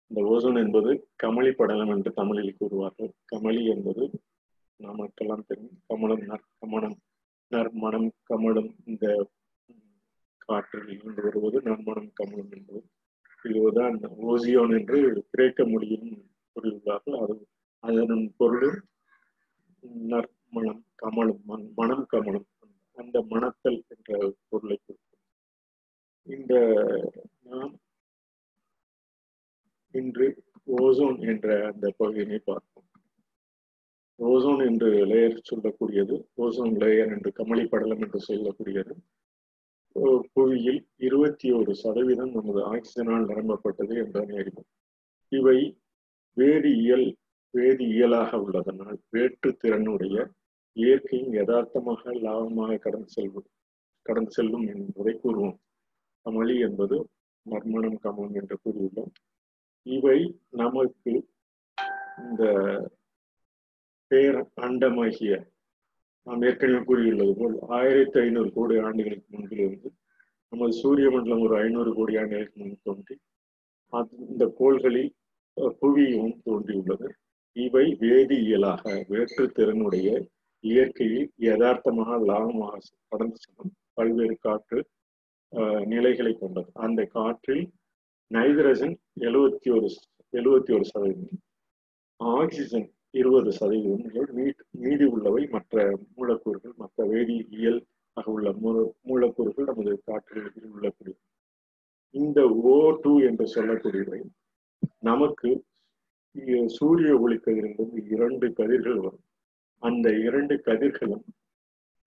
இந்த ஓசோன் என்பது கமளி படலம் என்று தமிழில் கூறுவார்கள். கமளி என்பது நமக்கெல்லாம் தெரியும். கமலம் நற்கமணம் நற்மணம் கமலம். இந்த ஆற்றல் இருந்து வருவது நன்மணம் கமலம் என்பது. இதுதான் ஓசியோன் என்று கிரேக்க மொழியும் கூறியுள்ளார்கள் அது அதன் பொருளும் நற்மணம் கமலம் மண் மனம் கமலம் அந்த மணத்தல் என்ற பொருளை கொடுக்கும். இந்த நாம் இன்று ஓசோன் என்ற அந்த பகுதியினை பார்ப்போம். ஓசோன் என்று லேயர் சொல்லக்கூடியது ஓசோன் லேயர் என்று கமலி படலம் என்று சொல்லக்கூடியது. புவியில் இருபத்தி ஒரு சதவீதம் நமது ஆக்சிஜனால் நிரம்பப்பட்டது என்பதனை அறிவோம். இவை வேதியியல் வேதியியலாக உள்ளதனால் வேற்று திறனுடைய இயற்கையின் யதார்த்தமாக லாபமாக கடந்து செல்வது கடந்து செல்லும் என்பதை கூறுவோம். கமலி என்பது மர்மணம் கமலம் என்று கூறியுள்ளோம். இவை நமக்கு இந்த பேர் அண்டமாகிய நாம் ஏற்கனவே கூறியுள்ளது போல் ஆயிரத்தி ஐநூறு கோடி ஆண்டுகளுக்கு முன்பிலிருந்து நமது சூரிய மண்டலம் ஒரு ஐநூறு கோடி ஆண்டுகளுக்கு முன் தோன்றி இந்த கோள்களில் புவியும் தோன்றியுள்ளது. இவை வேதியியலாக வேற்று திறனுடைய இயற்கையில் யதார்த்தமாக லாபமாக கடந்து செல்லும் பல்வேறு காற்று நிலைகளை கொண்டது. அந்த காற்றில் நைட்ரஜன் எழுவத்தி ஒரு எழுவத்தி ஒரு சதவீதம் ஆக்சிஜன் இருபது சதவீதம் மீதி உள்ளவை மற்ற மூலக்கூறுகள் மற்ற வேதியியல் ஆக உள்ள மூலக்கூறுகள் நமது காற்றில் உள்ளக்கூடிய இந்த ஓ டூ என்று சொல்லக்கூடியவை நமக்கு சூரிய ஒளி கதிரிலிருந்து இரண்டு கதிர்கள் வரும். அந்த இரண்டு கதிர்களும்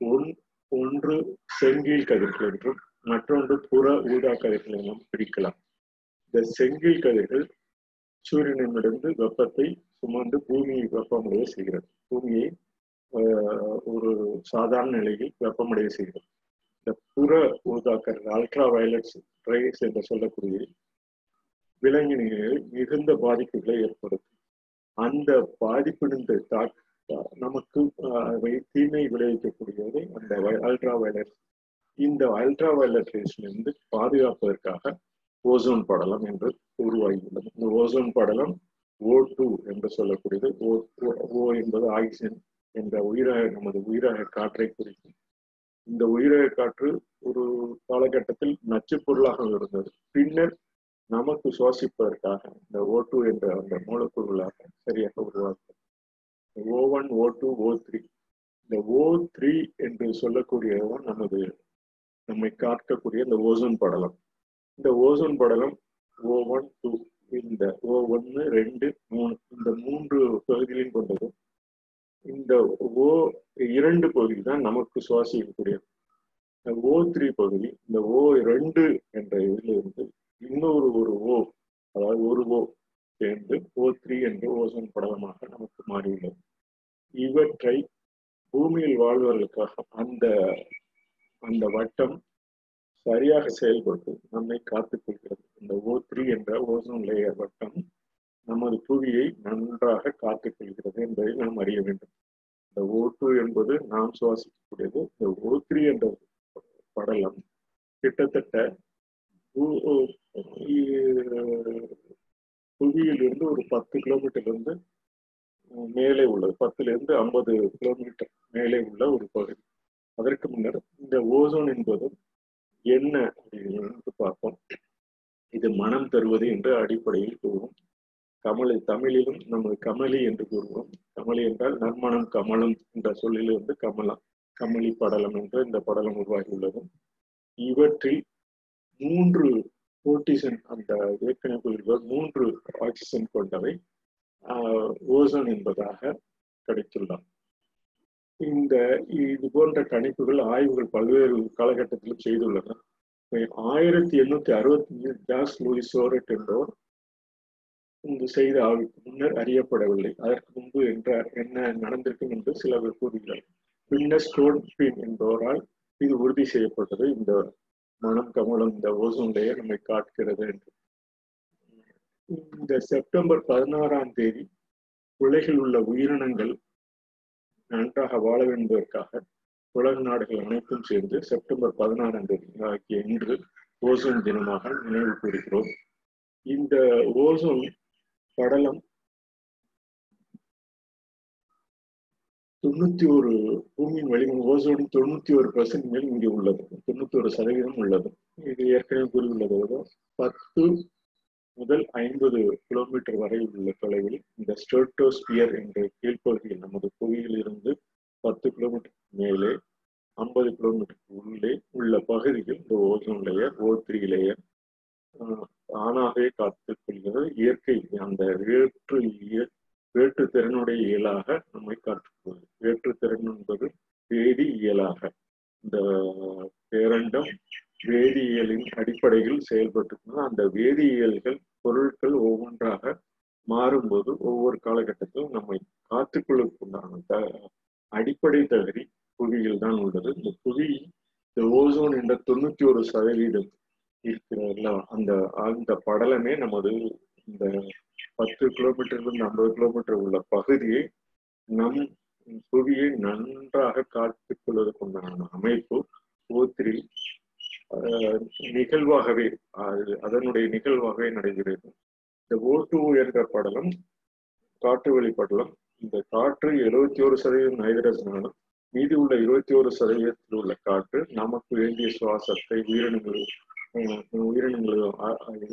ஒன் ஒன்று செங்கீழ் கதிர்கள் என்றும் மற்றொன்று புற ஊதா கதிர்கள் என்றும் பிரிக்கலாம். இந்த செங்கீழ் கதிர்கள் சூரியனிடமிருந்து வெப்பத்தை சுமந்து பூமியை வெப்பமடைய செய்கிறது. பூமியை ஒரு சாதாரண நிலையில் வெப்பமடைய செய்கிறது. இந்த புற ஊதாக்கர் அல்ட்ரா வயலட்ஸ் ரேஸ் என்று சொல்லக்கூடிய விலங்கினங்களில் மிகுந்த பாதிப்புகளை ஏற்படுத்தும். அந்த பாதிப்பிலிருந்து நமக்கு தீமை விளைவிக்கக்கூடியது அந்த அல்ட்ரா வயலட் இந்த அல்ட்ரா வயலட் ரேஸ்லிருந்து பாதுகாப்பதற்காக ஓசோன் படலம் என்று உருவாகியுள்ளது. இந்த ஓசோன் படலம் ஓ டூ என்று சொல்லக்கூடியது. ஓ ஓ என்பது ஆக்சிஜன் என்ற உயிரக நமது உயிரக காற்றை குறிக்கும். இந்த உயிரக காற்று ஒரு காலகட்டத்தில் நச்சு பொருளாக இருந்தது. பின்னர் நமக்கு சுவாசிப்பதற்காக இந்த ஓ டூ என்ற அந்த மூலக்கூறுகளாக சரியாக உருவாக்கும் O one O two O three. இந்த ஓ த்ரீ என்று சொல்லக்கூடியதான் நமது நம்மை காக்கக்கூடிய இந்த ஓசோன் படலம். இந்த ஓசோன் படலம் ஓ ஒன் டூ. இந்த ஓ ஒன்று ரெண்டு மூணு இந்த மூன்று பகுதிகளையும் கொண்டது இந்த ஓ இரண்டு பகுதி தான் நமக்கு சுவாசிக்கக்கூடியது. இந்த ஓ த்ரீ பகுதி இந்த ஓ ரெண்டு என்ற இதில் இருந்து இன்னொரு ஒரு ஓ அதாவது ஒரு ஓ சேர்ந்து ஓ த்ரீ என்ற ஓசோன் படலமாக நமக்கு மாறியுள்ளது. இவற்றை பூமியில் வாழ்வதற்காக அந்த அந்த வட்டம் சரியாக செயல்பட்டு நம்மை காத்துக் கொள்கிறது இந்த ஓ த்ரீ என்ற ஓசோன் லேயர் வட்டம் நமது புவியை நன்றாக காத்துக் கொள்கிறது என்பதை நாம் அறிய வேண்டும். இந்த ஓ டூ என்பது நாம் சுவாசிக்கக்கூடியது. இந்த ஓ த்ரீ என்ற படலம் கிட்டத்தட்ட புவியிலிருந்து ஒரு பத்து கிலோமீட்டர் இருந்து மேலே உள்ளது. பத்துல இருந்து ஐம்பது கிலோமீட்டர் மேலே உள்ள ஒரு பகுதி. அதற்கு முன்னர் இந்த ஓசோன் என்பதும் என்ன அப்படின்னு பார்ப்போம். இது மனம் தருவது என்று அடிப்படையில் கூறுவோம். கமலை தமிழிலும் நமது கமலி என்று கூறுவோம் கமலி என்றால் நன்மணம் கமலம் என்ற சொல்லிலிருந்து கமலம் கமலி படலம் என்று இந்த படலம் உருவாகியுள்ளது. இவற்றில் மூன்று போட்டிசன் அந்த ஏற்கனவே மூன்று ஆக்சிஜன் கொண்டவை ஓசன் என்பதாக கிடைத்துள்ளார் இந்த இது போன்ற கணிப்புகள் ஆய்வுகள் பல்வேறு காலகட்டத்திலும் செய்துள்ளன. ஆயிரத்தி எண்ணூத்தி அறுபத்தி ஜாஸ் லூயிஸ் சோரட் என்பவர் இந்த செய்த ஆய்வுக்கு முன்னர் அறியப்படவில்லை. அதற்கு முன்பு என்றார் என்ன நடந்திருக்கும் என்று சிலர் கூறுகிறார். பின்னர் ஸ்டோன்பின் என்பவரால் இது உறுதி செய்யப்பட்டது. இந்த மனம் கமலம் இந்த ஓசோன் லேயர் நம்மை காட்டுகிறது என்று. இந்த செப்டம்பர் பதினாறாம் தேதி உலகில் உள்ள உயிரினங்கள் நன்றாக வாழ வேண்டுவதற்காக உலக நாடுகள் அனைத்தும் சேர்ந்து செப்டம்பர் பதினாறாம் தேதி ஆகிய இன்று ஓசோன் தினமாக நினைவு கூறுகிறோம். இந்த ஓசோன் படலம் தொண்ணூத்தி ஒரு பூமியின் வலிமை ஓசோனின் தொண்ணூத்தி ஒரு பர்சன்ட் மேல் இங்கே உள்ளது. தொண்ணூத்தி ஒரு சதவீதம் உள்ளது. இது ஏற்கனவே கூறியுள்ளதை பத்து முதல் ஐம்பது கிலோமீட்டர் வரை உள்ள தொலைவில் இந்த ஸ்டோட்டோஸ்பியர் என்ற கீழ்ப்பகுதியில் நமது புவியிலிருந்து பத்து கிலோமீட்டர் மேலே ஐம்பது கிலோமீட்டர் உள்ளே உள்ள பகுதியில் இந்த ozone layer O three layer தானாகவே காத்துக் கொள்கிறது. இயற்கை அந்த வேற்று வேற்று திறனுடைய இயலாக நம்மை காட்டுகிறது வேற்று திறன் என்பது வேதி இயலாக. இந்த பேரண்டம் வேதியியலின் அடிப்படையில் செயல்பட்டு அந்த வேதியியல்கள் பொருட்கள் ஒவ்வொன்றாக மாறும்போது ஒவ்வொரு காலகட்டத்திலும் நம்மை காத்துக்கொள்ளுக்குண்டான த அடிப்படை தகுதி புவியில் தான் உள்ளது. இந்த புவி இந்த ஓசோன் என்ற தொண்ணூத்தி ஒரு சதவீதம் இருக்கிற அந்த அந்த படலமே நமது இந்த பத்து கிலோமீட்டர்லேருந்து ஐம்பது கிலோமீட்டர் உள்ள பகுதியை நம் புவியை நன்றாக காத்துக்கொள்வதற்குண்டான அமைப்பு ஓத்திரி நிகழ்வாகவே அதனுடைய நிகழ்வாகவே நடைபெறுகிறது. இந்த ஓட்டு என்ற படலம் காற்று வழி படலம் இந்த காற்று எழுபத்தி ஒரு சதவீதம் ஹைதராஜனாலும் மீதி உள்ள இருபத்தி ஒரு சதவீதத்தில் உள்ள காற்று நமக்கு வேண்டிய சுவாசத்தை உயிரினங்கள் உயிரினங்கள்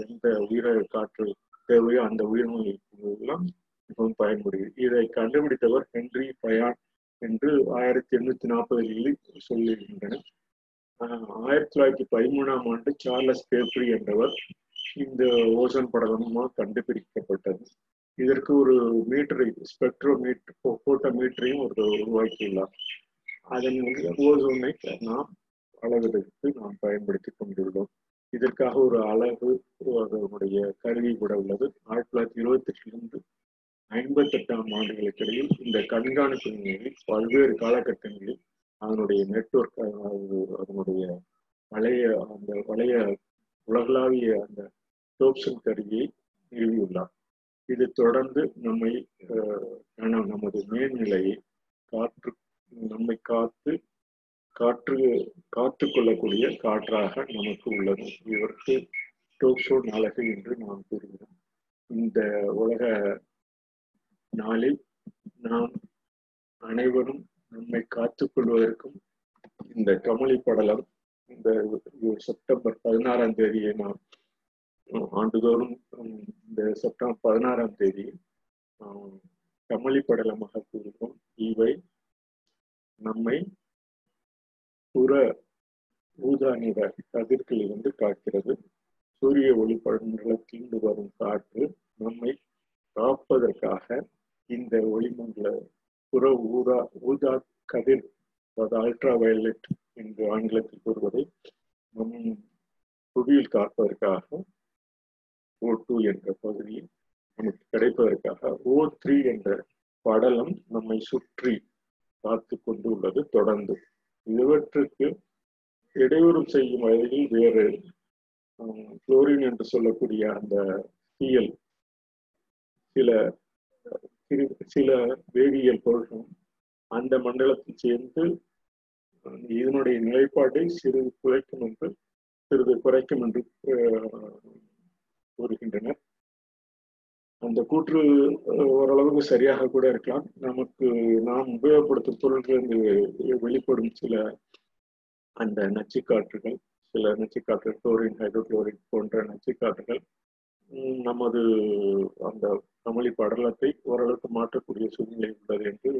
எந்த உயிர காற்று தேவையோ அந்த உயிரினங்களுக்கு எல்லாம் மிகவும் பயன்படுகிறது. இதை கண்டுபிடித்தவர் ஹென்றி பயான் என்று ஆயிரத்தி எண்ணூத்தி நாற்பதுகளில் சொல்லுகின்றனர் ஆயிரத்தி தொள்ளாயிரத்தி பதிமூணாம் ஆண்டு சார்லஸ் பேப்ரி என்றவர் இந்த ஓசோன் படலமாக கண்டுபிடிக்கப்பட்டது. இதற்கு ஒரு மீட்டரை ஸ்பெக்ட்ரோ மீட்டர் போட்டோ மீட்டரையும் ஒரு உருவாக்கியுள்ளார். அதன் ஓசோனை நாம் அளவிற்கு நாம் பயன்படுத்தி கொண்டுள்ளோம். இதற்காக ஒரு அளவு அதனுடைய கருவி கூட உள்ளது. ஆயிரத்தி தொள்ளாயிரத்தி இருபத்தி எட்டிலிருந்து ஐம்பத்தி எட்டாம் இந்த கண்காணிப்பு நிலையில் பல்வேறு காலகட்டங்களில் அதனுடைய நெட்ஒர்க் அதனுடைய பழைய அந்த பழைய உலகளாவிய அந்த டோப்சன் கருவியை நிறுவியுள்ளார். இது தொடர்ந்து நம்மை நமது மேல்நிலையை காற்று நம்மை காத்து காற்று காத்து கொள்ளக்கூடிய காற்றாக நமக்கு உள்ளது. இவருக்கு டோக்ஷோ நாளகை என்று நாம் கூறுகிறோம். இந்த உலக நாளில் நாம் அனைவரும் நம்மை காத்துக் கொள்வதற்கும் இந்த கமலி படலம் இந்த செப்டம்பர் பதினாறாம் தேதியை நாம் ஆண்டுதோறும் இந்த செப்டம்பர் பதினாறாம் தேதி கமலி படலமாக கூறுகிறோம். இவை நம்மை புற ஊதா நிற கதிர்களிலிருந்து காக்கிறது. சூரிய ஒளி தீண்டு வரும் காற்று நம்மை காப்பதற்காக இந்த ஒளிமண்டல புற ஊதா ஊதா கதிர் அதாவது அல்ட்ரா வயலட் என்று ஆங்கிலத்தில் கூறுவதை நம் புவியில் காப்பதற்காக ஓ டூ என்ற பகுதியில் நமக்கு கிடைப்பதற்காக ஓ த்ரீ என்ற படலம் நம்மை சுற்றி காத்து கொண்டு உள்ளது தொடர்ந்து. இவற்றுக்கு இடையூறு செய்யும் வகையில் வேறு குளோரின் என்று சொல்லக்கூடிய அந்த சிஎல் சில சில வேதியியல் பொருட்கள் அந்த மண்டலத்தில் சேர்ந்து இதனுடைய நிலைப்பாட்டை சிறிது குறைக்கும் என்று சிறிது குறைக்கும் என்று கூறுகின்றனர். அந்த கூற்று ஓரளவுக்கு சரியாக கூட இருக்கலாம். நமக்கு நாம் உபயோகப்படுத்தும் பொருட்களிலிருந்து வெளிப்படும் சில அந்த நச்சுக்காற்றுகள் சில நச்சுக்காற்று குளோரின் ஹைட்ரோகுளோரின் போன்ற நச்சுக்காற்றுகள் நமது அந்த தமிழி படலத்தை ஓரளவுக்கு மாற்றக்கூடிய சூழ்நிலை உள்ளது என்று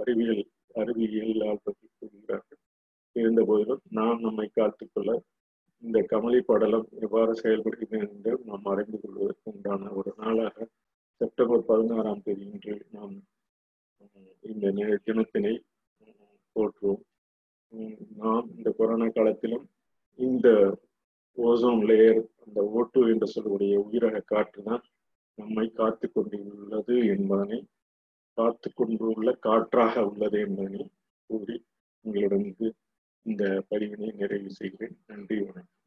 அறிவியல் அறிவியலால் பற்றி கூறுகிறார்கள். இருந்த போதிலும் நாம் நம்மை காத்துக்கொள்ள இந்த கமலி படலம் எவ்வாறு செயல்படுகிறது என்று நாம் அறிந்து கொள்வதற்கு உண்டான ஒரு நாளாக செப்டம்பர் பதினாறாம் தேதி இன்று நாம் இந்த தினத்தினை போற்றுவோம். நாம் இந்த கொரோனா காலத்திலும் இந்த ஓசோன் லேயர் அந்த ஓட்டு என்று சொல்லக்கூடிய உயிரக காற்று தான் நம்மை காத்து கொண்டுள்ளது என்பதனை காத்து கொண்டுள்ள காற்றாக உள்ளது என்பதனை கூறி உங்களிடம் இந்த பதிவினை நிறைவு செய்கிறேன். நன்றி வணக்கம்.